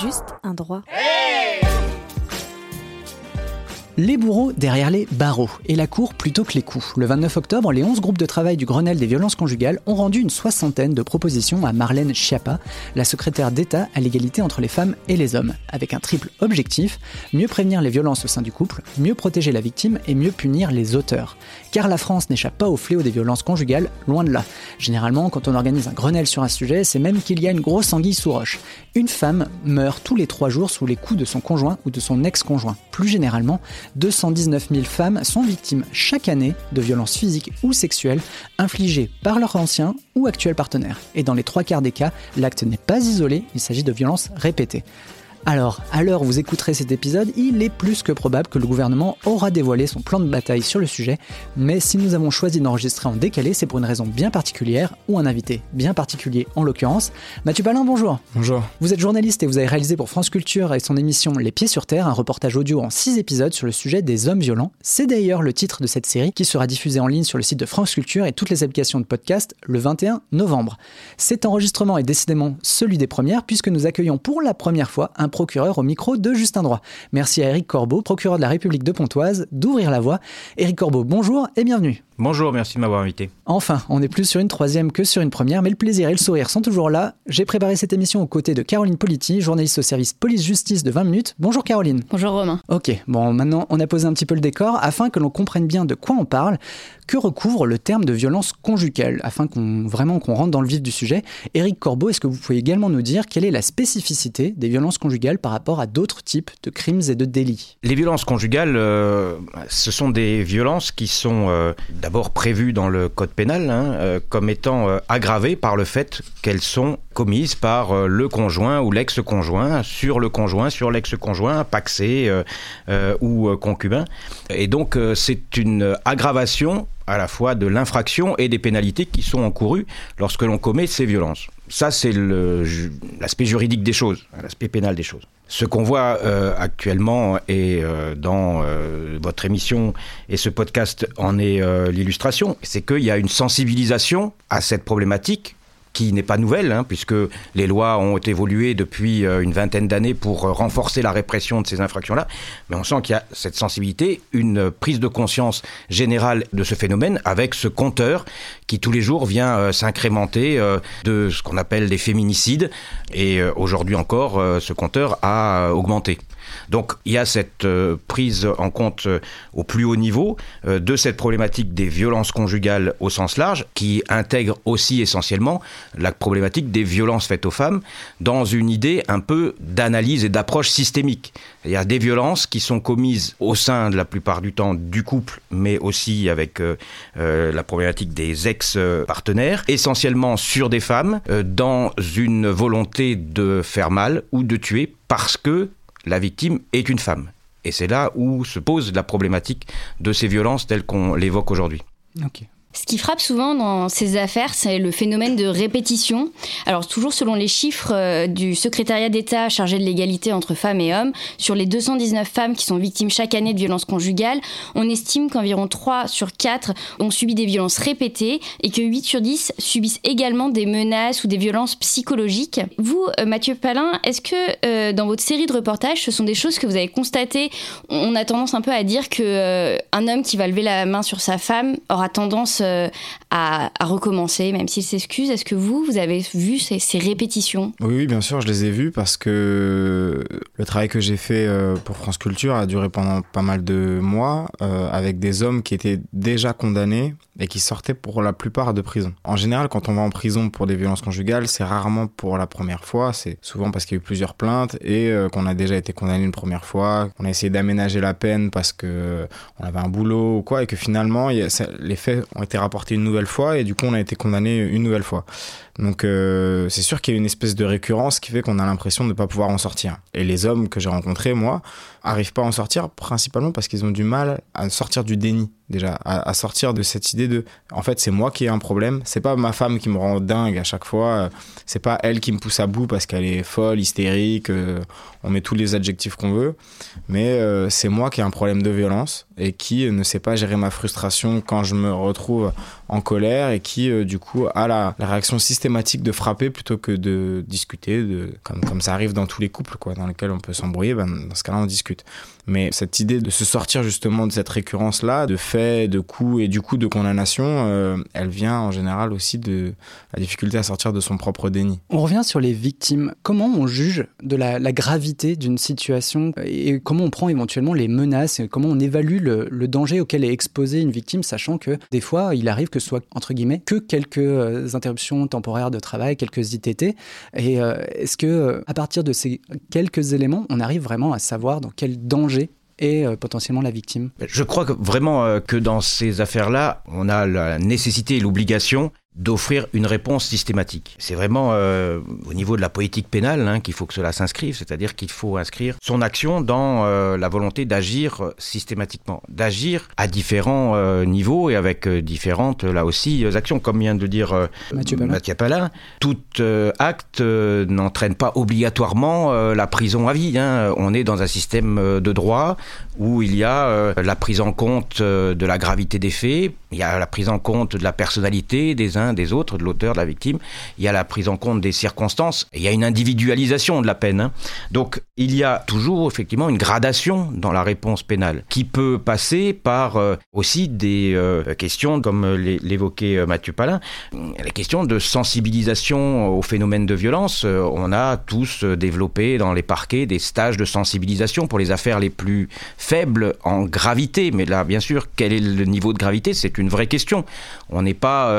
Juste un droit. Les bourreaux derrière les barreaux et la cour plutôt que les coups. Le 29 octobre, les 11 groupes de travail du Grenelle des violences conjugales ont rendu une soixantaine de propositions à Marlène Schiappa, la secrétaire d'État à l'égalité entre les femmes et les hommes, avec un triple objectif mieux prévenir les violences au sein du couple, mieux protéger la victime et mieux punir les auteurs. Car la France n'échappe pas au fléau des violences conjugales, loin de là. Généralement, quand on organise un Grenelle sur un sujet, c'est même qu'il y a une grosse anguille sous roche. Une femme meurt tous les trois jours sous les coups de son conjoint ou de son ex-conjoint. Plus généralement, 219 000 femmes sont victimes chaque année de violences physiques ou sexuelles infligées par leur ancien ou actuel partenaire. Et dans les trois quarts des cas, l'acte n'est pas isolé, il s'agit de violences répétées. Alors, à l'heure où vous écouterez cet épisode, il est plus que probable que le gouvernement aura dévoilé son plan de bataille sur le sujet, mais si nous avons choisi d'enregistrer en décalé, c'est pour une raison bien particulière, ou un invité bien particulier en l'occurrence. Mathieu Palin, bonjour. Bonjour. Vous êtes journaliste et vous avez réalisé pour France Culture et son émission Les Pieds sur Terre un reportage audio en 6 épisodes sur le sujet des hommes violents. C'est d'ailleurs le titre de cette série qui sera diffusée en ligne sur le site de France Culture et toutes les applications de podcast le 21 novembre. Cet enregistrement est décidément celui des premières puisque nous accueillons pour la première fois un procureur au micro de Justin Droit. Merci à Éric Corbeau, procureur de la République de Pontoise, d'ouvrir la voie. Éric Corbeau, bonjour et bienvenue. Bonjour, merci de m'avoir invité. Enfin, on est plus sur une troisième que sur une première, mais le plaisir et le sourire sont toujours là. J'ai préparé cette émission aux côtés de Caroline Politi, journaliste au service police-justice de 20 minutes. Bonjour Caroline. Bonjour Romain. Ok, bon, maintenant on a posé un petit peu le décor afin que l'on comprenne bien de quoi on parle. Que recouvre le terme de violence conjugale? Afin qu'on vraiment qu'on rentre dans le vif du sujet, Éric Corbeau, est-ce que vous pouvez également nous dire quelle est la spécificité des violences conjugales par rapport à d'autres types de crimes et de délits? Les violences conjugales, euh, ce sont des violences qui sont euh, d'abord prévues dans le code pénal hein, euh, comme étant euh, aggravées par le fait qu'elles sont commises par euh, le conjoint ou l'ex-conjoint sur le conjoint, sur l'ex-conjoint, paxé ou concubin. Et donc c'est une aggravation à la fois de l'infraction et des pénalités qui sont encourues lorsque l'on commet ces violences. Ça, c'est l'aspect juridique des choses, l'aspect pénal des choses. Ce qu'on voit euh, actuellement et euh, dans euh, votre émission et ce podcast en est l'illustration, c'est qu'il y a une sensibilisation à cette problématique qui n'est pas nouvelle, hein, puisque les lois ont évolué depuis euh, une vingtaine d'années pour euh, renforcer la répression de ces infractions-là. Mais on sent qu'il y a cette sensibilité, une prise de conscience générale de ce phénomène, avec ce compteur qui tous les jours vient euh, s'incrémenter de ce qu'on appelle les féminicides. Et aujourd'hui encore, ce compteur a augmenté. Donc il y a cette prise en compte au plus haut niveau de cette problématique des violences conjugales au sens large, qui intègre aussi essentiellement la problématique des violences faites aux femmes dans une idée un peu d'analyse et d'approche systémique. Il y a des violences qui sont commises au sein de la plupart du temps du couple, mais aussi avec euh, euh, la problématique des ex-partenaires, essentiellement sur des femmes, euh, dans une volonté de faire mal ou de tuer parce que la victime est une femme. Et c'est là où se pose la problématique de ces violences telles qu'on l'évoque aujourd'hui. Ce qui frappe souvent dans ces affaires, c'est le phénomène de répétition. Alors toujours selon les chiffres euh, du secrétariat d'État chargé de l'égalité entre femmes et hommes, sur les 219 femmes qui sont victimes chaque année de violences conjugales, on estime qu'environ 3 sur 4 ont subi des violences répétées et que 8 sur 10 subissent également des menaces ou des violences psychologiques. Vous, euh, Mathieu Palin, est-ce que euh, dans votre série de reportages, ce sont des choses que vous avez constatées? On a tendance un peu à dire que homme qui va lever la main sur sa femme aura tendance euh, à, recommencer, même s'il s'excuse. Est-ce que vous, vous avez vu ces, répétitions? Oui, bien sûr, je les ai vues parce que le travail que j'ai fait euh, pour France Culture a duré pendant pas mal de mois euh, avec des hommes qui étaient déjà condamnés et qui sortaient pour la plupart de prison. En général, quand on va en prison pour des violences conjugales, c'est rarement pour la première fois, c'est souvent parce qu'il y a eu plusieurs plaintes et euh, qu'on a déjà été condamné une première fois, qu'on a essayé d'aménager la peine parce que on avait un boulot ou quoi et que finalement les faits ont été rapportés une nouvelle fois et du coup on a été condamné une nouvelle fois. Donc euh, c'est sûr qu'il y a une espèce de récurrence qui fait qu'on a l'impression de ne pas pouvoir en sortir. Et les hommes que j'ai rencontrés, moi, arrivent pas à en sortir principalement parce qu'ils ont du mal à sortir du déni déjà, à, sortir de cette idée de, en fait, c'est moi qui ai un problème. C'est pas ma femme qui me rend dingue à chaque fois. C'est pas elle qui me pousse à bout parce qu'elle est folle, hystérique. Euh, on met tous les adjectifs qu'on veut, mais euh, c'est moi qui ai un problème de violence et qui ne sait pas gérer ma frustration quand je me retrouve en colère et qui euh, du coup a la, réaction systématique de frapper plutôt que de discuter, comme, ça arrive dans tous les couples dans lesquels on peut s'embrouiller, ben, dans ce cas-là on discute. Mais cette idée de se sortir justement de cette récurrence-là, de faits, de coups et du coup de condamnation, euh, elle vient en général aussi de la difficulté à sortir de son propre déni. On revient sur les victimes. Comment on juge de la, gravité d'une situation et comment on prend éventuellement les menaces, et comment on évalue le, le, danger auquel est exposée une victime, sachant que des fois, il arrive que ce soit, entre guillemets, que quelques euh, interruptions temporaires de travail, quelques ITT. Et euh, est-ce que, à partir de ces quelques éléments, on arrive vraiment à savoir dans quel danger euh, potentiellement la victime. Je crois que vraiment euh, que dans ces affaires-là, on a la nécessité et l'obligation d'offrir une réponse systématique. C'est vraiment euh, au niveau de la politique pénale hein, qu'il faut que cela s'inscrive, c'est-à-dire qu'il faut inscrire son action dans euh, la volonté d'agir systématiquement, d'agir à différents euh, niveaux et avec différentes, là aussi, actions. Comme vient de dire Mathieu Palin, tout acte n'entraîne pas obligatoirement la prison à vie. Hein. On est dans un système de droit où il y a la prise en compte de la gravité des faits, il y a la prise en compte de la personnalité des uns, des autres, de l'auteur, de la victime. Il y a la prise en compte des circonstances. il y a une individualisation de la peine. Hein. Donc, il y a toujours effectivement une gradation dans la réponse pénale qui peut passer par euh, aussi des euh, questions, comme l'évoquait euh, Mathieu Palin, les questions de sensibilisation au phénomène de violence. on a tous développé dans les parquets des stages de sensibilisation pour les affaires les plus faibles en gravité. Mais là, bien sûr, quel est le niveau de gravité? C'est une vraie question. On n'est pas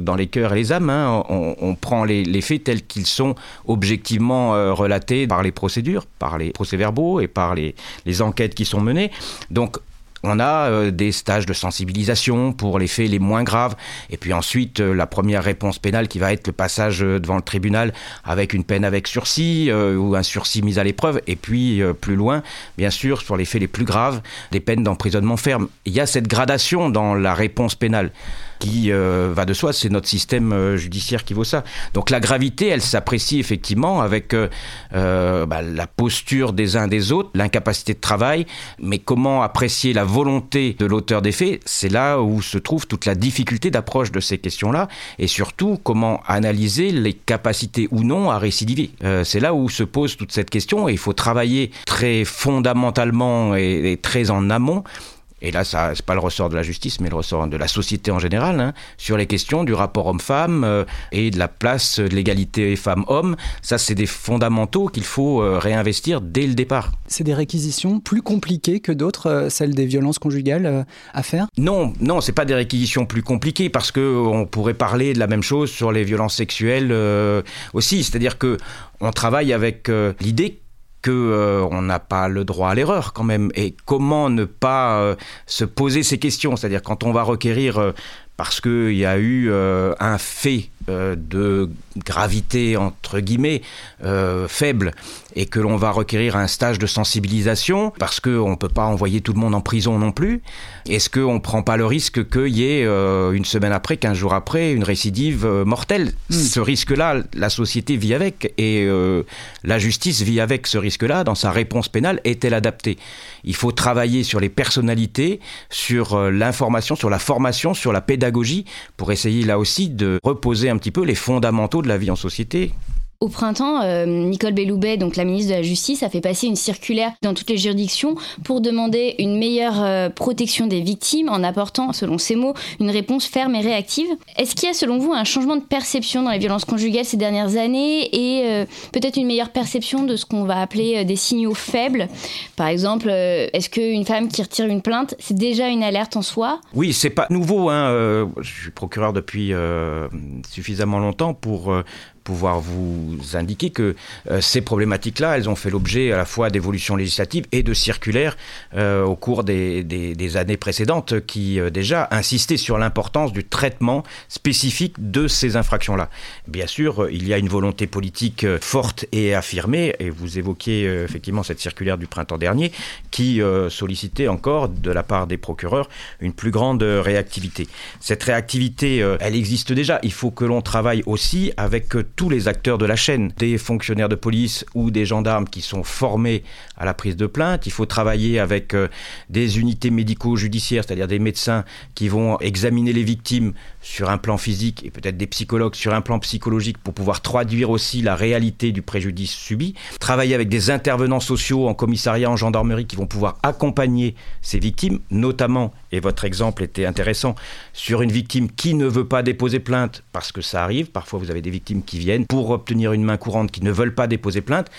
dans les cœurs et les âmes, hein. on, prend les, faits tels qu'ils sont objectivement euh, relatés par les procédures, par les procès-verbaux et par les, les enquêtes qui sont menées. Donc on a euh, des stages de sensibilisation pour les faits les moins graves, et puis ensuite la première réponse pénale qui va être le passage devant le tribunal avec une peine avec sursis ou un sursis mis à l'épreuve, et puis plus loin, bien sûr, sur les faits les plus graves, des peines d'emprisonnement ferme. Il y a cette gradation dans la réponse pénale qui euh, va de soi, c'est notre système euh, judiciaire qui vaut ça. Donc la gravité, elle s'apprécie effectivement avec euh, bah, la posture des uns des autres, l'incapacité de travail, mais comment apprécier la volonté de l'auteur des faits, c'est là où se trouve toute la difficulté d'approche de ces questions-là, et surtout comment analyser les capacités ou non à récidiver. c'est là où se pose toute cette question, et il faut travailler très fondamentalement et très en amont et là, ça c'est pas le ressort de la justice, mais le ressort de la société en général, hein, sur les questions du rapport homme-femme euh, et de la place de l'égalité femmes-hommes. Ça, c'est des fondamentaux qu'il faut euh, réinvestir dès le départ. C'est des réquisitions plus compliquées que d'autres, euh, celles des violences conjugales à faire? Non, non, c'est pas des réquisitions plus compliquées parce que on pourrait parler de la même chose sur les violences sexuelles aussi. C'est-à-dire que on travaille avec l'idée que euh, on n'a pas le droit à l'erreur quand même. Et comment ne pas euh, se poser ces questions? C'est-à-dire quand on va requérir euh, parce qu'il y a eu un fait de gravité entre guillemets faible et que l'on va requérir un stage de sensibilisation parce qu'on ne peut pas envoyer tout le monde en prison non plus Est-ce qu'on ne prend pas le risque qu'il y ait euh, une semaine après, quinze jours après, une récidive euh, mortelle? Hmm. Ce risque-là, la société vit avec et euh, la justice vit avec ce risque-là. Dans sa réponse pénale, est-elle adaptée? Il faut travailler sur les personnalités, sur l'information, sur la formation, sur la pédagogie pour essayer là aussi de reposer un petit peu les fondamentaux de la vie en société Au printemps, euh, Nicole Belloubet, donc la ministre de la Justice, a fait passer une circulaire dans toutes les juridictions pour demander une meilleure euh, protection des victimes en apportant, selon ses mots, une réponse ferme et réactive. Est-ce qu'il y a, selon vous, un changement de perception dans les violences conjugales ces dernières années et euh, peut-être une meilleure perception de ce qu'on va appeler des signaux faibles? Par exemple, est-ce qu'une femme qui retire une plainte, c'est déjà une alerte en soi? Oui, c'est pas nouveau. Hein. je suis procureur depuis suffisamment longtemps pour pouvoir vous indiquer que euh, ces problématiques-là, elles ont fait l'objet à la fois d'évolutions législatives et de circulaires euh, au cours des, années précédentes qui euh, déjà insistaient sur l'importance du traitement spécifique de ces infractions-là. Bien sûr, il y a une volonté politique forte et affirmée, et vous évoquiez effectivement cette circulaire du printemps dernier, qui sollicitait encore de la part des procureurs une plus grande réactivité. Cette réactivité, elle existe déjà. Il faut que l'on travaille aussi avec tous les acteurs de la chaîne, des fonctionnaires de police ou des gendarmes qui sont formés à la prise de plainte. Il faut travailler avec euh, des unités médico-judiciaires, c'est-à-dire des médecins qui vont examiner les victimes sur un plan physique et peut-être des psychologues sur un plan psychologique pour pouvoir traduire aussi la réalité du préjudice subi. Travailler avec des intervenants sociaux en commissariat, en gendarmerie qui vont pouvoir accompagner ces victimes, notamment, et votre exemple était intéressant, sur une victime qui ne veut pas déposer plainte parce que ça arrive. Parfois, vous avez des victimes qui viennent pour obtenir une main courante qui ne veulent pas déposer plainte.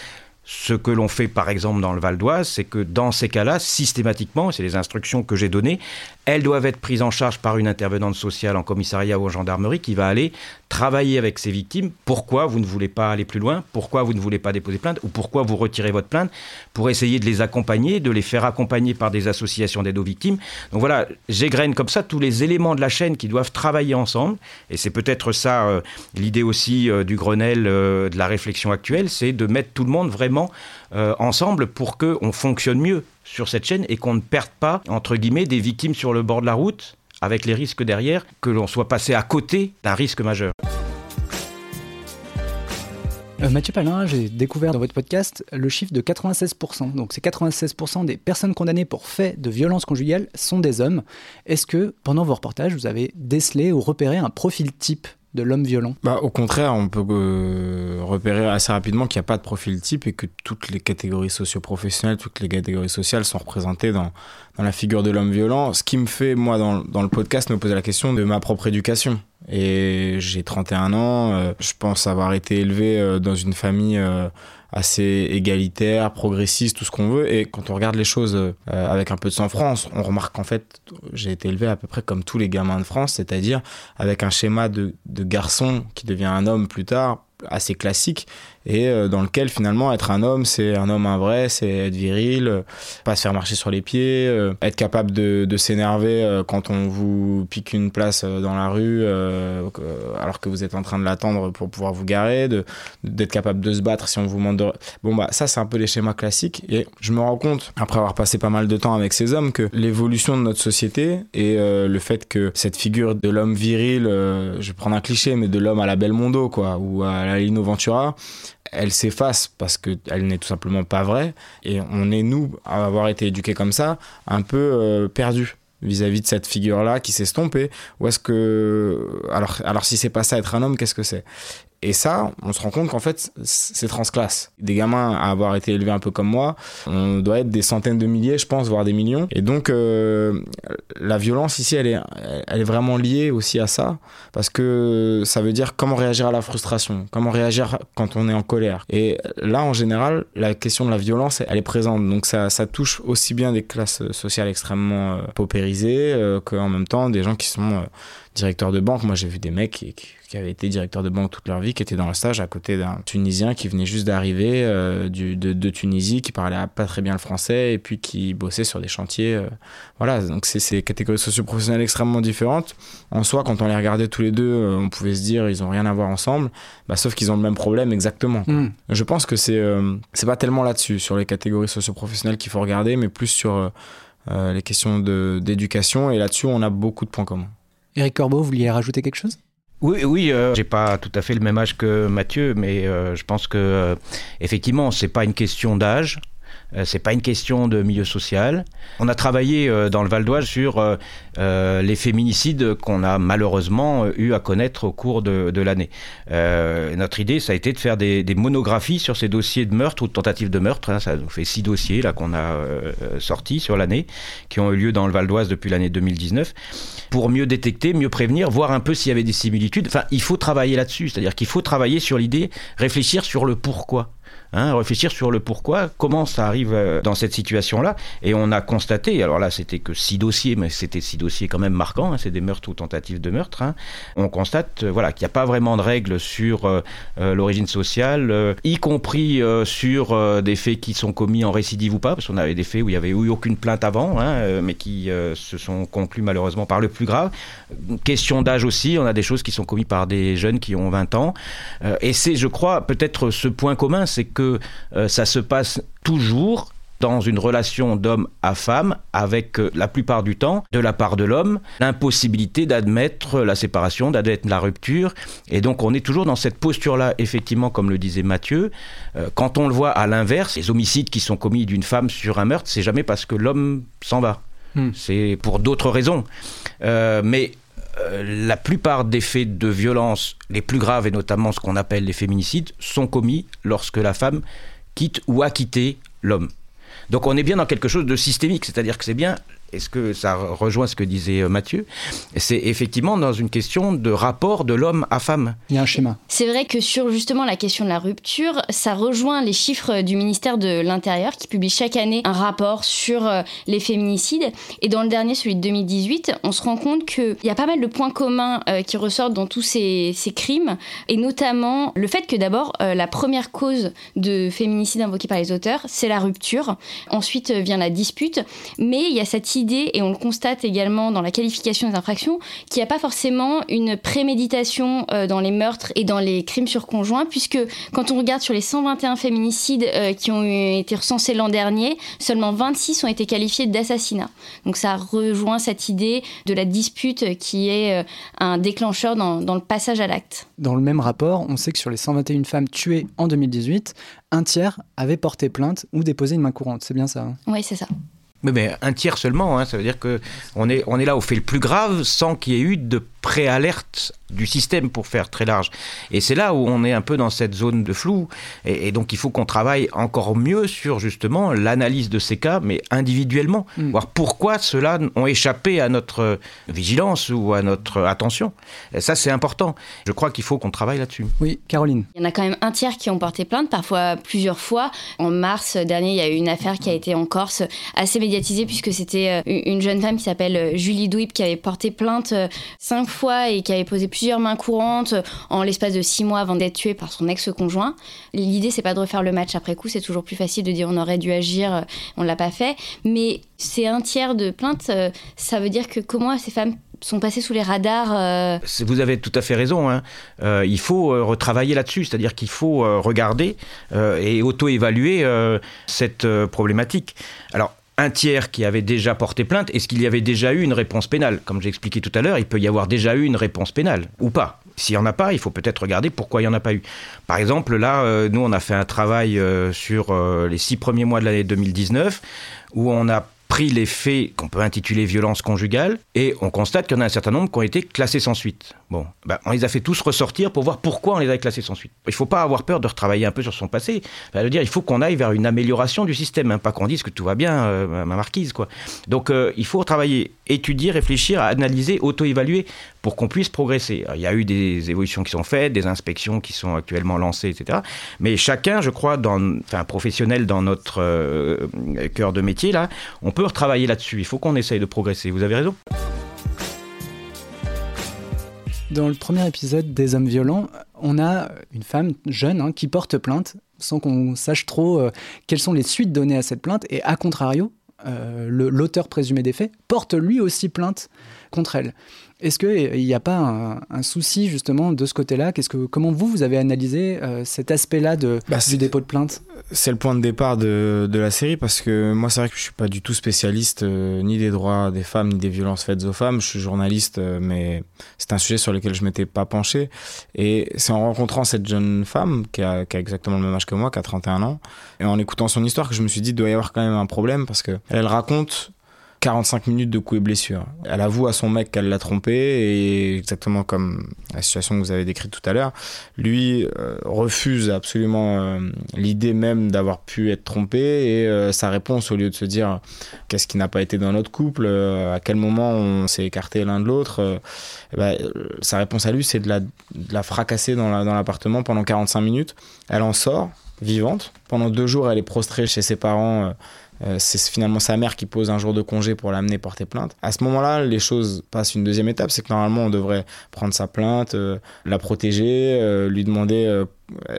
Ce que l'on fait par exemple dans le Val d'Oise, c'est que dans ces cas-là, systématiquement, c'est les instructions que j'ai données, elles doivent être prises en charge par une intervenante sociale en commissariat ou en gendarmerie qui va aller travailler avec ces victimes. Pourquoi vous ne voulez pas aller plus loin? Pourquoi vous ne voulez pas déposer plainte? Ou pourquoi vous retirez votre plainte Pour essayer de les accompagner, de les faire accompagner par des associations d'aide aux victimes? Donc voilà, j'égrène comme ça tous les éléments de la chaîne qui doivent travailler ensemble. Et c'est peut-être ça euh, l'idée aussi euh, du Grenelle, euh, de la réflexion actuelle, c'est de mettre tout le monde vraiment ensemble pour qu'on fonctionne mieux sur cette chaîne et qu'on ne perde pas, entre guillemets, des victimes sur le bord de la route avec les risques derrière, que l'on soit passé à côté d'un risque majeur. Euh, Mathieu Palin, j'ai découvert dans votre podcast le chiffre de 96%. Donc c'est 96% des personnes condamnées pour faits de violence conjugale sont des hommes. Est-ce que pendant vos reportages, vous avez décelé ou repéré un profil type de l'homme violent bah, Au contraire, on peut euh, repérer assez rapidement qu'il n'y a pas de profil type et que toutes les catégories socio-professionnelles, toutes les catégories sociales sont représentées dans, dans la figure de l'homme violent. Ce qui me fait, moi, dans, dans, le podcast, me poser la question de ma propre éducation. Et j'ai 31 ans, euh, je pense avoir été élevé euh, dans une famille assez égalitaire, progressiste, tout ce qu'on veut. Et quand on regarde les choses euh, avec un peu de sang-froid, on, remarque qu'en fait, j'ai été élevé à peu près comme tous les gamins de France, c'est-à-dire avec un schéma de garçon qui devient un homme plus tard, assez classique et euh, dans lequel finalement être un homme c'est un homme un vrai c'est être viril euh, pas se faire marcher sur les pieds euh, être capable de, de s'énerver quand on vous pique une place dans la rue alors que vous êtes en train de l'attendre pour pouvoir vous garer d'être capable de se battre si on vous demande de... bon bah ça c'est un peu les schémas classiques et je me rends compte après avoir passé pas mal de temps avec ces hommes que l'évolution de notre société et le fait que cette figure de l'homme viril je vais prendre un cliché mais de l'homme à la belle mondo quoi ou à la Lino Ventura elle s'efface parce qu'elle n'est tout simplement pas vraie. Et on est, nous, à avoir été éduqués comme ça, un peu euh, perdus vis-à-vis de cette figure-là qui s'est stompée Ou est-ce que... Alors, alors si c'est pas ça être un homme, qu'est-ce que c'est? Et ça, on se rend compte qu'en fait, c'est transclasse. Des gamins à avoir été élevés un peu comme moi, on doit être des centaines de milliers, je pense, voire des millions. Et donc, euh, la violence ici, elle est, elle est vraiment liée aussi à ça, parce que ça veut dire comment réagir à la frustration, comment réagir quand on est en colère. Et là, en général, la question de la violence, elle est présente. Donc, ça, ça touche aussi bien des classes sociales extrêmement euh, paupérisées euh, qu'en même temps des gens qui sont directeur de banque. Moi, j'ai vu des mecs qui, qui, avaient été directeurs de banque toute leur vie, qui étaient dans le stage à côté d'un Tunisien qui venait juste d'arriver euh, de, de, Tunisie, qui parlait pas très bien le français et puis qui bossait sur des chantiers. Euh, voilà, donc c'est des catégories socio-professionnelles extrêmement différentes. En soi, quand on les regardait tous les deux, euh, on pouvait se dire ils ont rien à voir ensemble, bah, sauf qu'ils ont le même problème exactement. Hmm. Je pense que c'est c'est pas tellement là-dessus, sur les catégories socio-professionnelles qu'il faut regarder, mais plus sur les questions d'éducation. Et là-dessus, on a beaucoup de points communs. Eric Corbeau, vous vouliez rajouter quelque chose? Oui, oui, euh, j'ai pas tout à fait le même âge que Mathieu, mais euh, je pense que euh, effectivement, c'est pas une question d'âge. Euh, c'est pas une question de milieu social. On a travaillé euh, dans le Val d'Oise sur euh, les féminicides qu'on a malheureusement eu à connaître au cours de, l'année. notre idée, ça a été de faire des, monographies sur ces dossiers de meurtre ou de tentatives de meurtre. Hein. ça nous fait six dossiers là qu'on a sortis sur l'année, qui ont eu lieu dans le Val d'Oise depuis l'année 2019, pour mieux détecter, mieux prévenir, voir un peu s'il y avait des similitudes. Enfin, il faut travailler là-dessus, c'est-à-dire qu'il faut travailler sur l'idée, réfléchir sur le pourquoi. Hein, réfléchir sur le pourquoi, comment ça arrive euh, dans cette situation-là. Et on a constaté, alors là c'était que six dossiers, mais c'était six dossiers quand même marquants, hein, c'est des meurtres ou tentatives de meurtre. Hein. On constate euh, voilà, qu'il n'y a pas vraiment de règles sur euh, l'origine sociale, y compris sur des faits qui sont commis en récidive ou pas, parce qu'on avait des faits où il n'y avait eu aucune plainte avant, mais qui se sont conclus malheureusement par le plus grave. Question d'âge aussi, on a des choses qui sont commises par des jeunes qui ont 20 ans. et c'est, je crois, peut-être ce point commun, c'est que que euh, ça se passe toujours dans une relation d'homme à femme, avec euh, la plupart du temps, de la part de l'homme, l'impossibilité d'admettre la séparation, d'admettre la rupture. Et donc on est toujours dans cette posture-là, effectivement, comme le disait Mathieu. Euh, quand on le voit à l'inverse, les homicides qui sont commis d'une femme sur un meurtre, c'est jamais parce que l'homme s'en va. Hmm. C'est pour d'autres raisons. mais la plupart des faits de violence les plus graves, et notamment ce qu'on appelle les féminicides, sont commis lorsque la femme quitte ou a quitté l'homme. Donc on est bien dans quelque chose de systémique, c'est-à-dire que c'est bien est-ce que ça rejoint ce que disait euh, Mathieu? C'est effectivement dans une question de rapport de l'homme à femme. Il y a un schéma. C'est vrai que sur justement la question de la rupture, ça rejoint les chiffres du ministère de l'Intérieur qui publie chaque année un rapport sur euh, les féminicides. Et dans le dernier, celui de 2018, on se rend compte qu'il y a pas mal de points communs euh, qui ressortent dans tous ces, crimes, et notamment le fait que d'abord, la première cause de féminicide invoquée par les auteurs, c'est la rupture. Ensuite vient la dispute, mais il y a cette et on le constate également dans la qualification des infractions, qu'il n'y a pas forcément une préméditation euh, dans les meurtres et dans les crimes sur conjoint, puisque quand on regarde sur les 121 féminicides euh, qui ont été recensés l'an dernier, seulement 26 ont été qualifiés d'assassinat. Donc ça rejoint cette idée de la dispute qui est euh, un déclencheur dans, dans le passage à l'acte. Dans le même rapport, on sait que sur les 121 femmes tuées en 2018, un tiers avait porté plainte ou déposé une main courante. C'est bien ça hein? Oui, c'est ça. Mais, un tiers seulement, hein, ça veut dire qu'on est, on est là au fait le plus grave sans qu'il y ait eu de préalerte du système pour faire très large. Et c'est là où on est un peu dans cette zone de flou. Et, donc il faut qu'on travaille encore mieux sur justement l'analyse de ces cas, mais individuellement, mm. voir pourquoi ceux-là ont échappé à notre vigilance ou à notre attention. Et ça c'est important. Je crois qu'il faut qu'on travaille là-dessus. Oui, Caroline. Il y en a quand même un tiers qui ont porté plainte, parfois plusieurs fois. En mars dernier, il y a eu une affaire qui a été en Corse assez médiatisée puisque c'était euh, une jeune femme qui s'appelle Julie Douip qui avait porté plainte euh, cinq fois et qui avait posé plusieurs mains courantes en l'espace de six mois avant d'être tuée par son ex-conjoint. L'idée, c'est pas de refaire le match après coup, c'est toujours plus facile de dire on aurait dû agir, on l'a pas fait. Mais c'est un tiers de plaintes, ça veut dire que comment ces femmes sont passées sous les radars. Euh vous avez tout à fait raison. Hein. Euh, il faut euh, retravailler là-dessus, c'est-à-dire qu'il faut regarder et auto-évaluer cette problématique. Alors, un tiers qui avait déjà porté plainte, est-ce qu'il y avait déjà eu une réponse pénale? Comme j'ai expliqué tout à l'heure, il peut y avoir déjà eu une réponse pénale ou pas. S'il n'y en a pas, il faut peut-être regarder pourquoi il n'y en a pas eu. Par exemple, là, euh, nous, on a fait un travail euh, sur euh, les six premiers mois de l'année 2019 où on a pris les faits qu'on peut intituler violence conjugale et on constate qu'il y en a un certain nombre qui ont été classés sans suite. Bon, ben, on les a fait tous ressortir pour voir pourquoi on les a classés sans suite. Il ne faut pas avoir peur de retravailler un peu sur son passé. Enfin, dire, il faut qu'on aille vers une amélioration du système, hein, pas qu'on dise que tout va bien, euh, ma marquise. quoi. Donc euh, il faut travailler, étudier, réfléchir, analyser, auto-évaluer pour qu'on puisse progresser. il y a eu des évolutions qui sont faites, des inspections qui sont actuellement lancées, etc. Mais chacun, je crois, dans, enfin, professionnel dans notre euh, cœur de métier, là, on peut retravailler là-dessus. Il faut qu'on essaye de progresser. Vous avez raison. Dans le premier épisode des hommes violents, on a une femme jeune hein, qui porte plainte sans qu'on sache trop euh, quelles sont les suites données à cette plainte. Et à contrario, euh, l'auteur présumé des faits porte lui aussi plainte contre elle. Est-ce qu'il n'y a pas un, souci justement de ce côté-là? Qu'est-ce que, Comment vous, vous avez analysé euh, cet aspect-là de, Bah, du dépôt de plainte? C'est le point de départ de, de la série parce que moi, c'est vrai que je suis pas du tout spécialiste euh, ni des droits des femmes ni des violences faites aux femmes. Je suis journaliste, euh, mais c'est un sujet sur lequel je m'étais pas penché. Et c'est en rencontrant cette jeune femme qui a, qui a exactement le même âge que moi, qui a 31 ans, et en écoutant son histoire que je me suis dit, il doit y avoir quand même un problème parce que elle raconte 45 minutes de coups et blessures. Elle avoue à son mec qu'elle l'a trompé et exactement comme la situation que vous avez décrite tout à l'heure, lui euh, refuse absolument euh, l'idée même d'avoir pu être trompé et euh, sa réponse au lieu de se dire qu'est-ce qui n'a pas été dans notre couple, euh, à quel moment on s'est écarté l'un de l'autre, euh, sa réponse à lui c'est de la, de la fracasser dans la- dans l'appartement pendant 45 minutes. Elle en sort vivante. Pendant deux jours elle est prostrée chez ses parents. Euh, c'est finalement sa mère qui pose un jour de congé pour l'amener porter plainte. À ce moment-là, les choses passent une deuxième étape, c'est que normalement on devrait prendre sa plainte, euh, la protéger, euh, lui demander euh,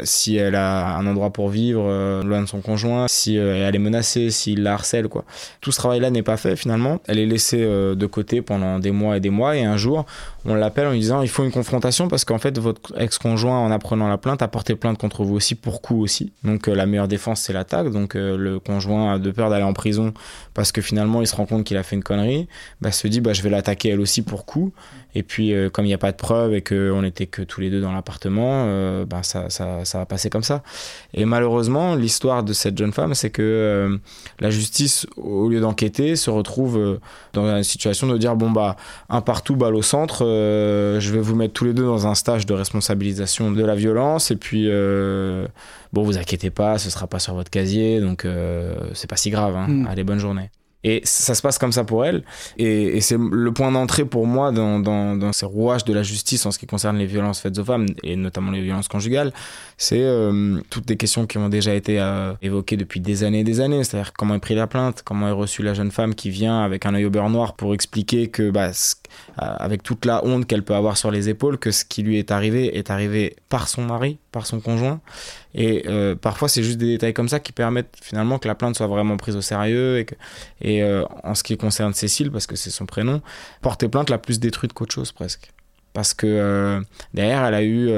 si elle a un endroit pour vivre euh, loin de son conjoint, si euh, elle est menacée, s'il la harcèle, quoi. Tout ce travail-là n'est pas fait finalement. Elle est laissée euh, de côté pendant des mois et des mois et un jour, on l'appelle en lui disant il faut une confrontation parce qu'en fait votre ex-conjoint en apprenant la plainte a porté plainte contre vous aussi pour coup aussi. Donc euh, la meilleure défense c'est l'attaque. Donc euh, le conjoint a de peur d'aller en prison parce que finalement il se rend compte qu'il a fait une connerie, bah se dit bah je vais l'attaquer elle aussi pour coup. Et puis euh, comme il n'y a pas de preuves et qu'on n'était que tous les deux dans l'appartement, euh, bah, ça, ça, ça va passer comme ça. Et malheureusement l'histoire de cette jeune femme c'est que euh, la justice au lieu d'enquêter se retrouve euh, dans la situation de dire bon bah un partout balle au centre euh, je vais vous mettre tous les deux dans un stage de responsabilisation de la violence et puis euh, bon vous inquiétez pas ce sera pas sur votre casier donc euh, c'est pas si grave hein. Mm. allez bonne journée et ça se passe comme ça pour elle. Et, c'est le point d'entrée pour moi dans, ces rouages de la justice en ce qui concerne les violences faites aux femmes, et notamment les violences conjugales. C'est euh, toutes des questions qui ont déjà été euh, évoquées depuis des années et des années. C'est-à-dire comment est pris la plainte, comment est reçue la jeune femme qui vient avec un œil au beurre noir pour expliquer que, bah, euh, avec toute la honte qu'elle peut avoir sur les épaules, que ce qui lui est arrivé est arrivé par son mari, par son conjoint. Et euh, parfois, c'est juste des détails comme ça qui permettent finalement que la plainte soit vraiment prise au sérieux. Et, euh, en ce qui concerne Cécile, parce que c'est son prénom, porter plainte l'a plus détruite qu'autre chose presque. Parce que euh, derrière, elle a eu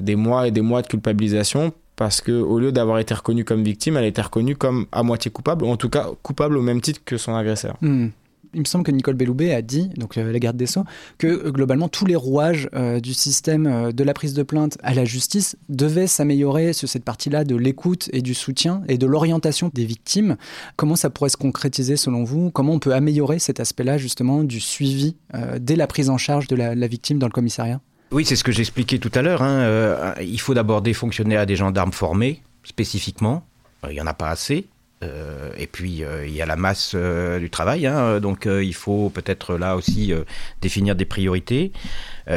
des mois et des mois de culpabilisation. Parce que au lieu d'avoir été reconnue comme victime, elle a été reconnue comme à moitié coupable, ou en tout cas coupable au même titre que son agresseur. Hmm. Il me semble que Nicole Belloubet a dit, donc euh, la garde des Sceaux, que euh, globalement tous les rouages euh, du système de la prise de plainte à la justice devaient s'améliorer sur cette partie-là de l'écoute et du soutien et de l'orientation des victimes. Comment ça pourrait se concrétiser selon vous? Comment on peut améliorer cet aspect-là justement du suivi dès la prise en charge de la, victime dans le commissariat? Oui, c'est ce que j'expliquais tout à l'heure. hein. Il faut d'abord des fonctionnaires, des gendarmes formés spécifiquement. Il n'y en a pas assez. Euh, et puis, euh, il y a la masse euh, du travail. hein. Donc, il faut peut-être là aussi définir des priorités.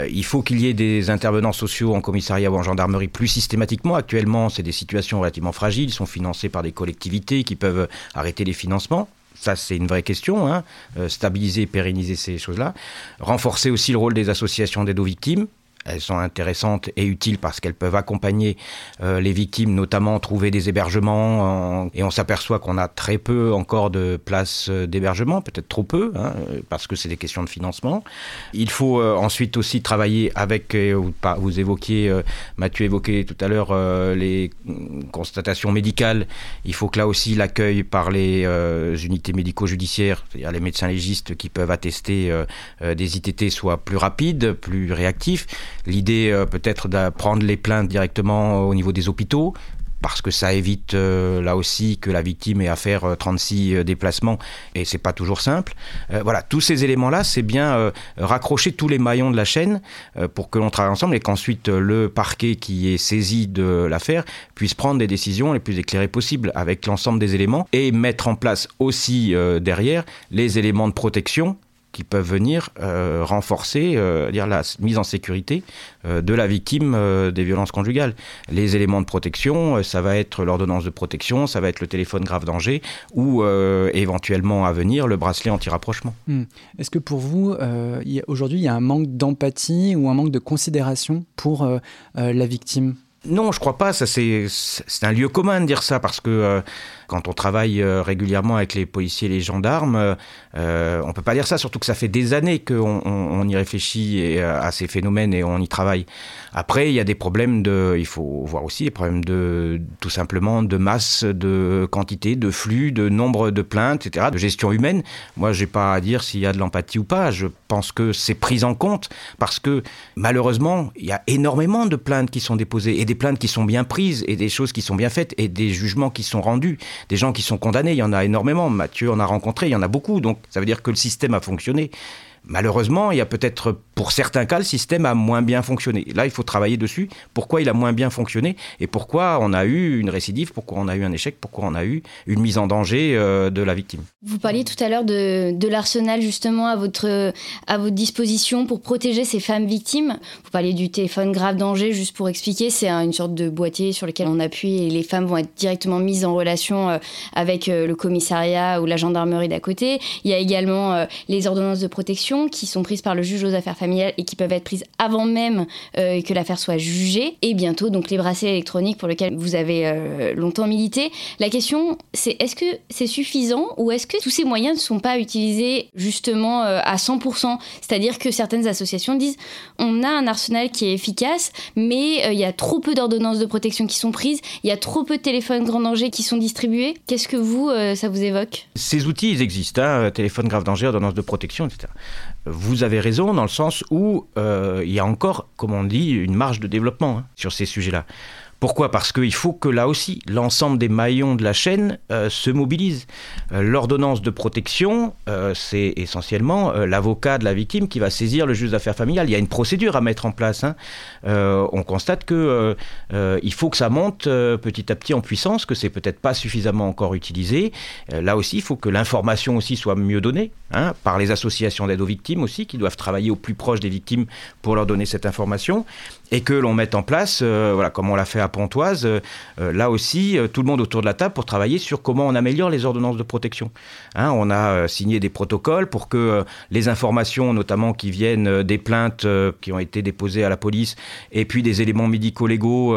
Il faut qu'il y ait des intervenants sociaux en commissariat ou en gendarmerie plus systématiquement. Actuellement, c'est des situations relativement fragiles. Ils sont financés par des collectivités qui peuvent arrêter les financements. Ça, c'est une vraie question. Hein. Stabiliser, pérenniser ces choses-là. Renforcer aussi le rôle des associations d'aide aux victimes. Elles sont intéressantes et utiles parce qu'elles peuvent accompagner euh, les victimes, notamment trouver des hébergements. en- et on s'aperçoit qu'on a très peu encore de places euh, d'hébergement, peut-être trop peu, hein, parce que c'est des questions de financement. Il faut euh, ensuite aussi travailler avec, euh, vous, évoquiez, euh, Mathieu évoquait tout à l'heure euh, les constatations médicales. Il faut que là aussi l'accueil par les unités médico-judiciaires, c'est-à-dire les médecins légistes qui peuvent attester des ITT soit plus rapide, plus réactif. L'idée euh, peut-être de prendre les plaintes directement au niveau des hôpitaux parce que ça évite euh, là aussi que la victime ait à faire euh, 36 euh, déplacements et c'est pas toujours simple. Euh, voilà, tous ces éléments-là, c'est bien euh, raccrocher tous les maillons de la chaîne euh, pour que l'on travaille ensemble et qu'ensuite euh, le parquet qui est saisi de l'affaire puisse prendre des décisions les plus éclairées possibles avec l'ensemble des éléments et mettre en place aussi euh, derrière les éléments de protection qui peuvent venir euh, renforcer euh, dire la mise en sécurité euh, de la victime des violences conjugales. Les éléments de protection, ça va être l'ordonnance de protection, ça va être le téléphone grave danger ou éventuellement à venir le bracelet anti-rapprochement. Est-ce que pour vous, aujourd'hui, il y a un manque d'empathie ou un manque de considération pour la victime? Non, je crois pas. Ça c'est un lieu commun de dire ça parce que Quand on travaille régulièrement avec les policiers et les gendarmes, euh, on peut pas dire ça, surtout que ça fait des années qu'on on, y réfléchit à ces phénomènes et on y travaille. Après, il y a des problèmes de, il faut voir aussi des problèmes de, tout simplement, de masse, de quantité, de flux, de nombre de plaintes, etc., de gestion humaine. Moi, j'ai pas à dire s'il y a de l'empathie ou pas. Je pense que c'est pris en compte parce que malheureusement, il y a énormément de plaintes qui sont déposées et des plaintes qui sont bien prises et des choses qui sont bien faites et des jugements qui sont rendus, des gens qui sont condamnés. Il y en a énormément. Mathieu en a rencontré, il y en a beaucoup. Donc, ça veut dire que le système a fonctionné. Malheureusement, il y a peut-être pour certains cas, le système a moins bien fonctionné. Là, il faut travailler dessus. Pourquoi il a moins bien fonctionné et pourquoi on a eu une récidive, pourquoi on a eu un échec, pourquoi on a eu une mise en danger euh, de la victime. Vous parliez tout à l'heure de, l'arsenal justement à votre, à votre disposition pour protéger ces femmes victimes. Vous parliez du téléphone grave danger, juste pour expliquer, c'est une sorte de boîtier sur lequel on appuie et les femmes vont être directement mises en relation euh, avec euh, le commissariat ou la gendarmerie d'à côté. Il y a également les ordonnances de protection qui sont prises par le juge aux affaires familiales et qui peuvent être prises avant même euh, que l'affaire soit jugée. Et bientôt, donc les bracelets électroniques pour lesquels vous avez euh, longtemps milité. La question, c'est est-ce que c'est suffisant ou est-ce que tous ces moyens ne sont pas utilisés justement euh, à 100% C'est-à-dire que certaines associations disent on a un arsenal qui est efficace, mais il y a trop peu d'ordonnances de protection qui sont prises, il y a trop peu de téléphones grand danger qui sont distribués. Qu'est-ce que vous, ça vous évoque? Ces outils, ils existent, hein, téléphone grave danger, ordonnance de protection, etc. Vous avez raison dans le sens où euh, il y a encore, comme on dit, une marge de développement hein, sur ces sujets-là. Pourquoi? Parce qu'il faut que là aussi, l'ensemble des maillons de la chaîne euh, se mobilisent. Euh, l'ordonnance de protection, euh, c'est essentiellement l'avocat de la victime qui va saisir le juge d'affaires familiales. Il y a une procédure à mettre en place. Hein. on constate que il faut que ça monte petit à petit en puissance, que c'est peut-être pas suffisamment encore utilisé. là aussi, il faut que l'information aussi soit mieux donnée hein, par les associations d'aide aux victimes aussi, qui doivent travailler au plus proche des victimes pour leur donner cette information et que l'on mette en place, voilà, comme on l'a fait Pontoise, euh, euh, là aussi, tout le monde autour de la table pour travailler sur comment on améliore les ordonnances de protection. Hein, on a signé des protocoles pour que les informations, notamment qui viennent des plaintes qui ont été déposées à la police, et puis des éléments médico-légaux,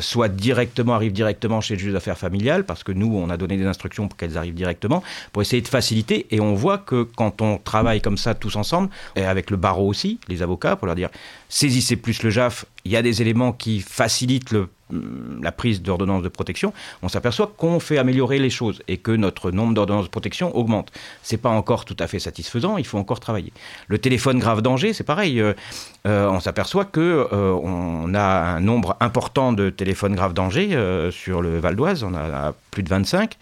soient directement, arrivent directement chez le juge d'affaires familiales, parce que nous, on a donné des instructions pour qu'elles arrivent directement, pour essayer de faciliter. Et on voit que quand on travaille comme ça tous ensemble, et avec le barreau aussi, les avocats, pour leur dire saisissez plus le JAF, il y a des éléments qui facilitent la prise d'ordonnances de protection, on s'aperçoit qu'on fait améliorer les choses et que notre nombre d'ordonnances de protection augmente. C'est pas encore tout à fait satisfaisant, il faut encore travailler. Le téléphone grave danger, c'est pareil. Euh, euh, on s'aperçoit que euh, on a un nombre important de téléphones grave danger sur le Val d'Oise, on a plus de 25.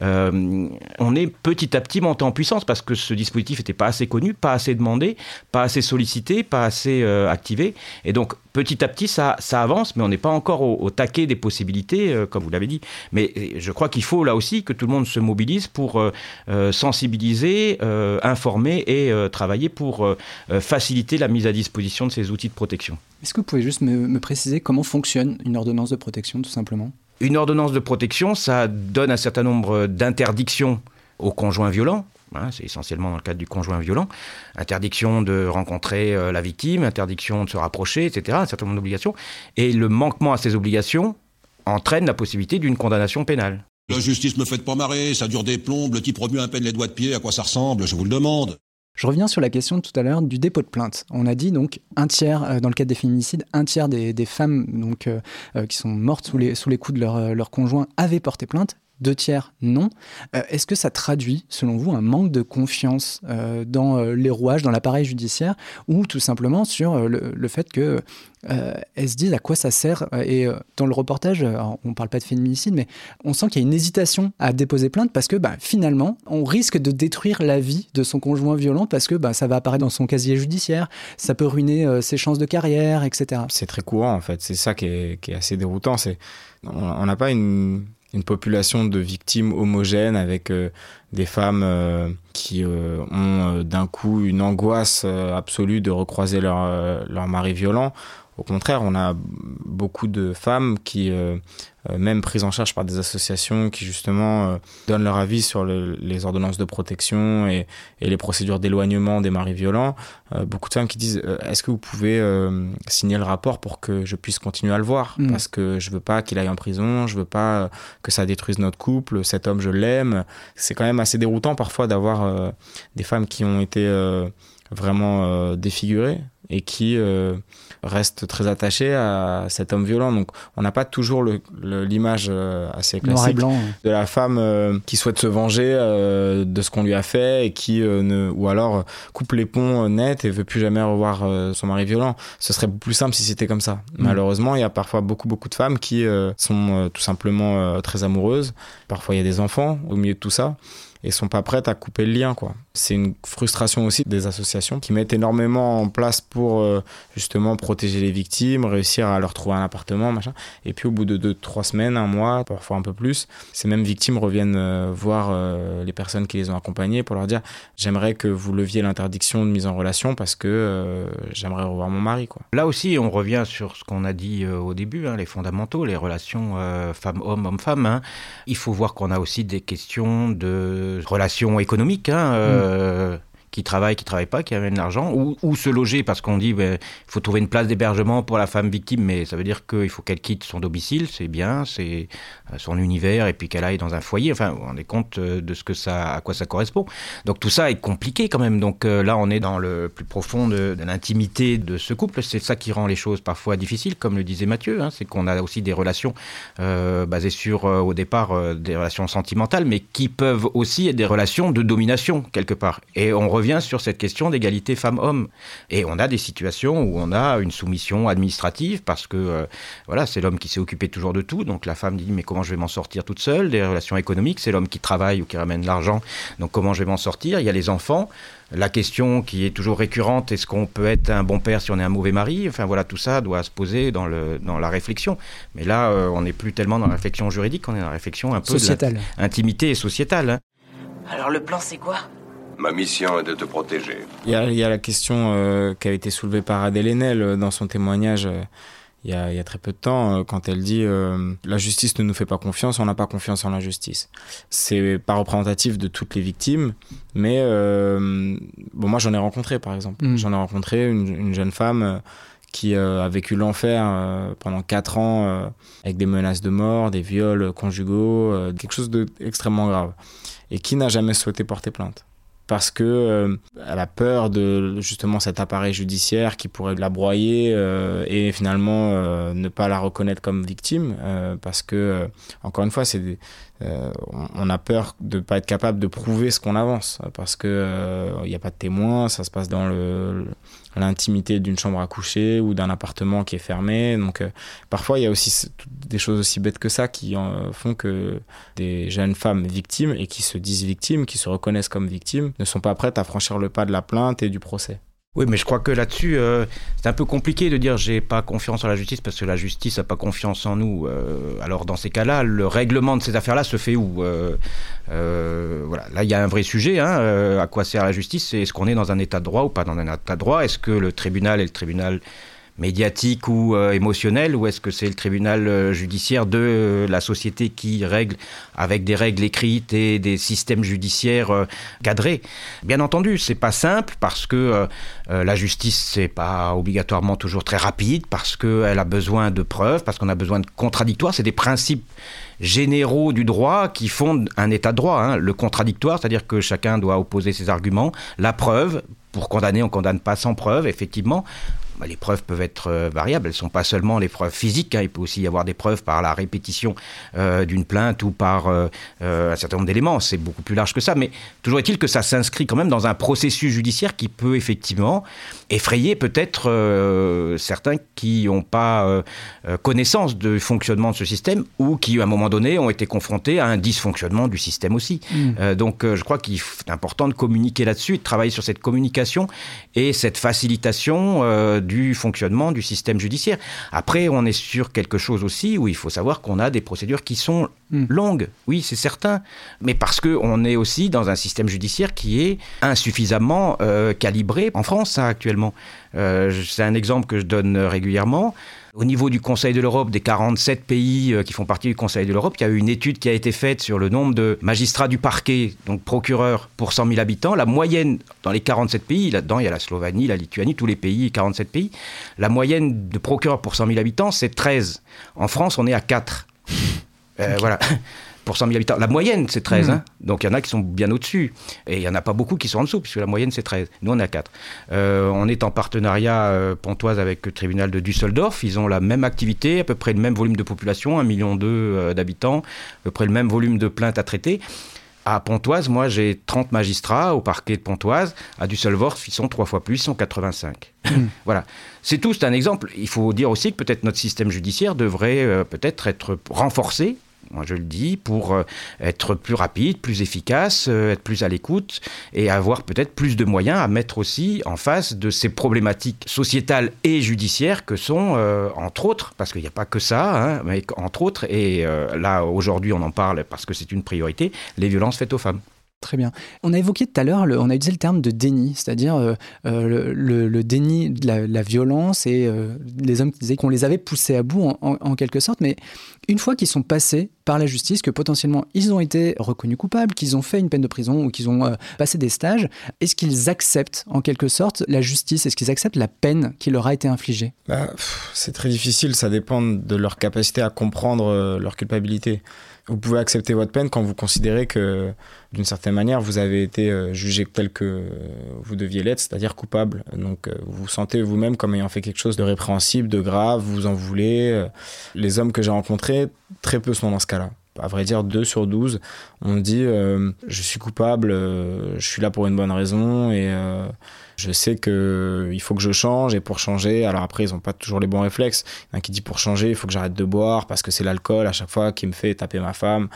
on est petit à petit monté en puissance parce que ce dispositif n'était pas assez connu, pas assez demandé, pas assez sollicité, pas assez activé. Et donc petit à petit, ça, avance, mais on n'est pas encore au, taquet des possibilités, euh, comme vous l'avez dit. Mais euh, je crois qu'il faut là aussi que tout le monde se mobilise pour euh, sensibiliser, informer et travailler pour faciliter la mise à disposition de ces outils de protection. Est-ce que vous pouvez juste me, me préciser comment fonctionne une ordonnance de protection, tout simplement? Une ordonnance de protection, ça donne un certain nombre d'interdictions aux conjoints violents, Hein, c'est essentiellement dans le cadre du conjoint violent. Interdiction de rencontrer euh, la victime, interdiction de se rapprocher, etc. Un certain nombre d'obligations. Et le manquement à ces obligations entraîne la possibilité d'une condamnation pénale. La justice me fait pas marrer, ça dure des plombes, le type remue un peine les doigts de pied, à quoi ça ressemble, je vous le demande. Je reviens sur la question tout à l'heure du dépôt de plainte. On a dit donc un tiers, euh, dans le cadre des féminicides, un tiers des, femmes donc, euh, qui sont mortes sous les, sous les coups de leur, leur conjoint avaient porté plainte deux tiers non. Euh, est-ce que ça traduit, selon vous, un manque de confiance euh, dans euh, les rouages, dans l'appareil judiciaire, ou tout simplement sur le, fait que elles se disent à quoi ça sert Et dans le reportage, on ne parle pas de féminicide, mais on sent qu'il y a une hésitation à déposer plainte parce que bah, finalement, on risque de détruire la vie de son conjoint violent parce que bah, ça va apparaître dans son casier judiciaire, ça peut ruiner ses chances de carrière, etc. C'est très courant en fait, c'est ça qui est, assez déroutant. On n'a pas une une population de victimes homogènes avec euh, des femmes euh, qui euh, ont d'un coup une angoisse absolue de recroiser leur, leur mari violent. Au contraire, on a beaucoup de femmes qui, euh, euh, même prises en charge par des associations qui justement euh, donnent leur avis sur le- les ordonnances de protection et, et les procédures d'éloignement des maris violents. Euh, beaucoup de femmes qui disent Est-ce que vous pouvez signer le rapport pour que je puisse continuer à le voir Mm. Parce que je veux pas qu'il aille en prison, je veux pas que ça détruise notre couple, cet homme, je l'aime. C'est quand même assez déroutant parfois d'avoir des femmes qui ont été vraiment défigurées et qui restent très attachées à cet homme violent. Donc on n'a pas toujours le- le- l'image euh, assez classique blanc. de la femme euh, qui souhaite se venger euh, de ce qu'on lui a fait et qui euh, ne ou alors euh, coupe les ponts euh, net et veut plus jamais revoir euh, son mari violent. Ce serait plus simple si c'était comme ça. Mm. Malheureusement, il y a parfois beaucoup beaucoup de femmes qui euh, sont euh, tout simplement euh, très amoureuses. Parfois, il y a des enfants au milieu de tout ça et sont pas prêtes à couper le lien quoi. C'est une frustration aussi des associations qui mettent énormément en place pour euh, justement protéger les victimes, réussir à leur trouver un appartement, machin. Et puis au bout de deux, trois semaines, un mois, parfois un peu plus, ces mêmes victimes reviennent euh, voir euh, les personnes qui les ont accompagnées pour leur dire j'aimerais que vous leviez l'interdiction de mise en relation parce que j'aimerais revoir mon mari quoi. Là aussi, on revient sur ce qu'on a dit au début, hein, les fondamentaux, les relations femmes-hommes, hommes-femmes. hein. Il faut voir qu'on a aussi des questions de relations économiques. hein, euh, Qui travaillent, qui travaillent pas, qui amènent l'argent, ou, se loger parce qu'on dit ben, il faut trouver une place d'hébergement pour la femme victime, mais ça veut dire qu'il faut qu'elle quitte son domicile, c'est bien, c'est euh, son univers, et puis qu'elle aille dans un foyer. Enfin, vous rendez compte euh, de ce que ça, à quoi ça correspond. Donc tout ça est compliqué quand même. Donc euh, là, on est dans le plus profond de, l'intimité de ce couple. C'est ça qui rend les choses parfois difficiles, comme le disait Mathieu. hein. c'est qu'on a aussi des relations basées sur, au départ, des relations sentimentales, mais qui peuvent aussi être des relations de domination quelque part. Et on revient sur cette question d'égalité femmes-hommes. Et on a des situations où on a une soumission administrative parce que euh, voilà, c'est l'homme qui s'est occupé toujours de tout. Donc la femme dit mais comment je vais m'en sortir toute seule? Des relations économiques, c'est l'homme qui travaille ou qui ramène l'argent. Donc comment je vais m'en sortir? Il y a les enfants. La question qui est toujours récurrente, est-ce qu'on peut être un bon père si on est un mauvais mari? Enfin voilà, tout ça doit se poser dans, le, dans la réflexion. Mais là, euh, on n'est plus tellement dans la réflexion juridique, on est dans la réflexion un peu Sociétal. de l'intimité et sociétale. hein. Alors le plan c'est quoi? Ma mission est de te protéger. Il y a, il y a la question euh, qui a été soulevée par Adèle Haenel euh, dans son témoignage euh, il, y a, il y a très peu de temps, quand elle dit euh, La justice ne nous fait pas confiance, on n'a pas confiance en la justice. C'est pas représentatif de toutes les victimes, mais euh, bon, moi j'en ai rencontré par exemple. Mm. J'en ai rencontré une, une jeune femme euh, qui euh, a vécu l'enfer euh, pendant 4 ans euh, avec des menaces de mort, des viols conjugaux, euh, quelque chose d'extrêmement grave, et qui n'a jamais souhaité porter plainte parce que euh, elle a peur de justement cet appareil judiciaire qui pourrait la broyer euh, et finalement euh, ne pas la reconnaître comme victime parce que encore une fois c'est euh, on- a peur de ne pas être capable de prouver ce qu'on avance parce que euh, il n'y a pas de témoins ça se passe dans le l'intimité d'une chambre à coucher ou d'un appartement qui est fermé donc euh, parfois il y a aussi des choses aussi bêtes que ça qui euh, font que des jeunes femmes victimes et qui se disent victimes, qui se reconnaissent comme victimes, ne sont pas prêtes à franchir le pas de la plainte et du procès. Oui, mais je crois que là-dessus, euh, c'est un peu compliqué de dire j'ai pas confiance en la justice parce que la justice n'a pas confiance en nous. Euh, alors dans ces cas-là, le règlement de ces affaires-là se fait où Euh, Voilà, là il y a un vrai sujet. Hein, à quoi sert la justice? Est-ce qu'on est dans un état de droit ou pas dans un état de droit? Est-ce que le tribunal est le tribunal médiatique ou euh, émotionnel ou est-ce que c'est le tribunal euh, judiciaire de euh, la société qui règle avec des règles écrites et des systèmes judiciaires euh, cadrés? Bien entendu, c'est pas simple parce que la justice c'est pas obligatoirement toujours très rapide parce qu'elle a besoin de preuves, parce qu'on a besoin de contradictoires. C'est des principes généraux du droit qui fondent un état de droit. hein. Le contradictoire, c'est-à-dire que chacun doit opposer ses arguments. La preuve, pour condamner, on condamne pas sans preuve, effectivement. Bah, les preuves peuvent être euh, variables. Elles ne sont pas seulement les preuves physiques. hein. Il peut aussi y avoir des preuves par la répétition euh, d'une plainte ou par euh, un certain nombre d'éléments. C'est beaucoup plus large que ça. Mais toujours est-il que ça s'inscrit quand même dans un processus judiciaire qui peut effectivement effrayer peut-être euh, certains qui n'ont pas connaissance du fonctionnement de ce système ou qui, à un moment donné, ont été confrontés à un dysfonctionnement du système aussi. Mm. Euh, donc, je crois qu'il est important de communiquer là-dessus, de travailler sur cette communication et cette facilitation du fonctionnement du système judiciaire. Après, on est sur quelque chose aussi où il faut savoir qu'on a des procédures qui sont Mm. longues, oui, c'est certain, mais parce qu'on est aussi dans un système judiciaire qui est insuffisamment euh, calibré en France hein, actuellement. Euh, c'est un exemple que je donne régulièrement. Au niveau du Conseil de l'Europe, des 47 pays euh, qui font partie du Conseil de l'Europe, il y a eu une étude qui a été faite sur le nombre de magistrats du parquet, donc procureurs pour 100 000 habitants. La moyenne dans les 47 pays, là-dedans il y a la Slovanie, la Lituanie, tous les pays, 47 pays, la moyenne de procureurs pour 100 000 habitants c'est 13. En France on est à 4. Euh, Voilà. Pour 100 000 habitants. La moyenne, c'est 13. Mhm. hein. Donc il y en a qui sont bien au-dessus. Et il n'y en a pas beaucoup qui sont en dessous, puisque la moyenne, c'est 13. Nous, on à 4. Euh, on est en partenariat euh, pontoise avec le tribunal de Düsseldorf. Ils ont la même activité, à peu près le même volume de population, 1,2 million euh, d'habitants, à peu près le même volume de plaintes à traiter. À Pontoise, moi, j'ai 30 magistrats au parquet de Pontoise. À Düsseldorf, ils sont trois fois plus, ils sont 85. voilà. C'est tout, c'est un exemple. Il faut dire aussi que peut-être notre système judiciaire devrait euh, peut-être être renforcé moi je le dis, pour euh, être plus rapide, plus efficace, euh, être plus à l'écoute et avoir peut-être plus de moyens à mettre aussi en face de ces problématiques sociétales et judiciaires que sont, euh, entre autres, parce qu'il n'y a pas que ça, hein, mais entre autres, et là aujourd'hui on en parle parce que c'est une priorité, les violences faites aux femmes. Très bien. On a évoqué tout à l'heure, on a utilisé le terme de déni, c'est-à-dire euh, euh, le, déni de la, violence et euh, les hommes qui disaient qu'on les avait poussés à bout en, quelque sorte, mais une fois qu'ils sont passés par la justice, que potentiellement ils ont été reconnus coupables, qu'ils ont fait une peine de prison ou qu'ils ont passé des stages, est-ce qu'ils acceptent en quelque sorte la justice? Est-ce qu'ils acceptent la peine qui leur a été infligée? Bah, c'est très difficile, ça dépend de leur capacité à comprendre leur culpabilité. Vous pouvez accepter votre peine quand vous considérez que, d'une certaine manière, vous avez été euh, jugé tel que vous deviez l'être, c'est-à-dire coupable. Donc, euh, vous vous sentez vous-même comme ayant fait quelque chose de répréhensible, de grave, vous en voulez. Euh, Les hommes que j'ai rencontrés, très peu sont dans ce cas-là. À vrai dire, 2 sur 12 on dit euh, je suis coupable, euh, je suis là pour une bonne raison et euh, je sais que il faut que je change et pour changer, alors après ils ont pas toujours les bons réflexes. Il y en a qui dit pour changer, il faut que j'arrête de boire parce que c'est l'alcool à chaque fois qui me fait taper ma femme.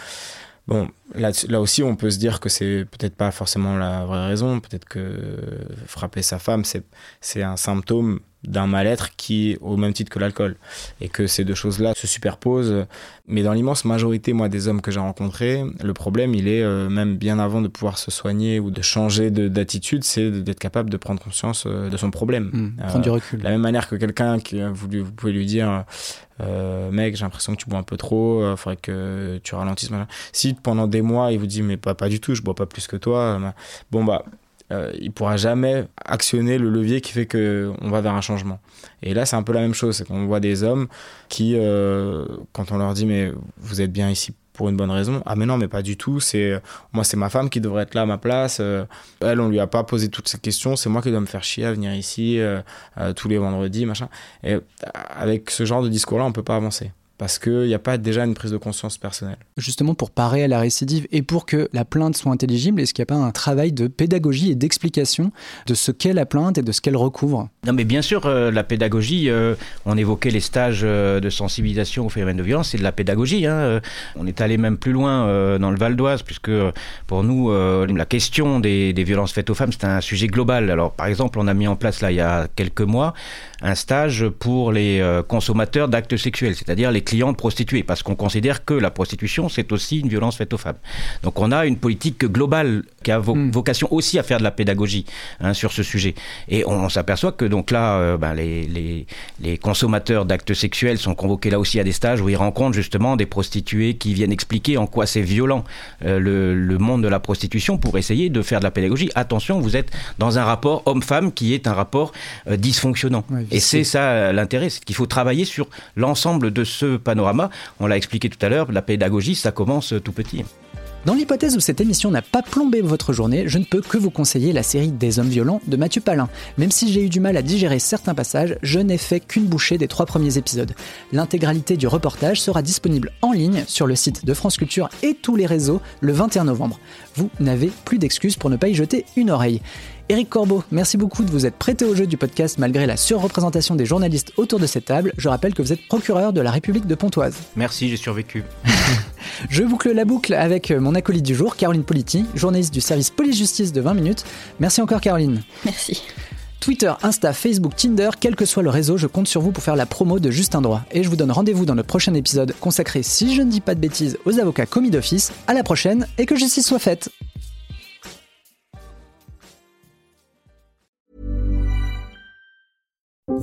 Bon, là, là aussi on peut se dire que c'est peut-être pas forcément la vraie raison, peut-être que frapper sa femme c'est un symptôme d'un mal-être qui au même titre que l'alcool et que ces deux choses-là se superposent. Mais dans l'immense majorité, moi, des hommes que j'ai rencontrés, le problème, il est euh, même bien avant de pouvoir se soigner ou de changer de- d'attitude, c'est d'être capable de prendre conscience euh, de son problème. Hmm, Euh, Prendre du recul. de la même manière que quelqu'un qui vous, lui- vous pouvez lui dire mec j'ai l'impression que tu bois un peu trop il faudrait que tu ralentisses si pendant des mois il vous dit mais pas, pas du tout je bois pas plus que toi bon bah euh, il pourra jamais actionner le levier qui fait que on va vers un changement. Et là c'est un peu la même chose c'est qu'on voit des hommes qui euh, quand on leur dit mais vous êtes bien ici pour une bonne raison ah mais non mais pas du tout c'est moi c'est ma femme qui devrait être là à ma place euh, elle on lui a pas posé toutes ces questions c'est moi qui dois me faire chier à venir ici euh, euh, tous les vendredis machin. Et euh, avec ce genre de discours là on peut pas avancer parce qu'il n'y a pas déjà une prise de conscience personnelle justement pour parer à la récidive et pour que la plainte soit intelligible Est-ce qu'il n'y a pas un travail de pédagogie et d'explication de ce qu'est la plainte et de ce qu'elle recouvre? Non, mais bien sûr, euh, la pédagogie, euh, on évoquait les stages euh, de sensibilisation aux phénomènes de violence, c'est de la pédagogie. hein. On est allé même plus loin euh, dans le Val d'Oise, puisque pour nous, euh, la question des, des violences faites aux femmes, c'est un sujet global. Alors, par exemple, on a mis en place, là, il y a quelques mois, un stage pour les euh, consommateurs d'actes sexuels, c'est-à-dire les clients de prostituées, parce qu'on considère que la prostitution, c'est aussi une violence faite aux femmes. Donc, on a une politique globale qui a vo- Mm. vocation aussi à faire de la pédagogie hein, sur ce sujet. Et on, s'aperçoit que donc là, euh, ben, les, les, les consommateurs d'actes sexuels sont convoqués là aussi à des stages où ils rencontrent justement des prostituées qui viennent expliquer en quoi c'est violent euh, le, le monde de la prostitution pour essayer de faire de la pédagogie. Attention, vous êtes dans un rapport homme-femme qui est un rapport euh, dysfonctionnant. Ouais, Et c'est ça l'intérêt, c'est qu'il faut travailler sur l'ensemble de ce panorama. On l'a expliqué tout à l'heure, la pédagogie, ça commence tout petit. Dans l'hypothèse où cette émission n'a pas plombé votre journée, je ne peux que vous conseiller la série Des hommes violents de Mathieu Palin. Même si j'ai eu du mal à digérer certains passages, je n'ai fait qu'une bouchée des trois premiers épisodes. L'intégralité du reportage sera disponible en ligne sur le site de France Culture et tous les réseaux le 21 novembre. Vous n'avez plus d'excuses pour ne pas y jeter une oreille. Éric Corbeau, merci beaucoup de vous être prêté au jeu du podcast malgré la surreprésentation des journalistes autour de cette table. Je rappelle que vous êtes procureur de la République de Pontoise. Merci, j'ai survécu. Je boucle la boucle avec mon acolyte du jour, Caroline Politi, journaliste du service police-justice de 20 minutes. Merci encore Caroline. Merci. Twitter, Insta, Facebook, Tinder, quel que soit le réseau, je compte sur vous pour faire la promo de Juste un droit. Et je vous donne rendez-vous dans le prochain épisode consacré, si je ne dis pas de bêtises, aux avocats commis d'office. À la prochaine et que justice soit faite.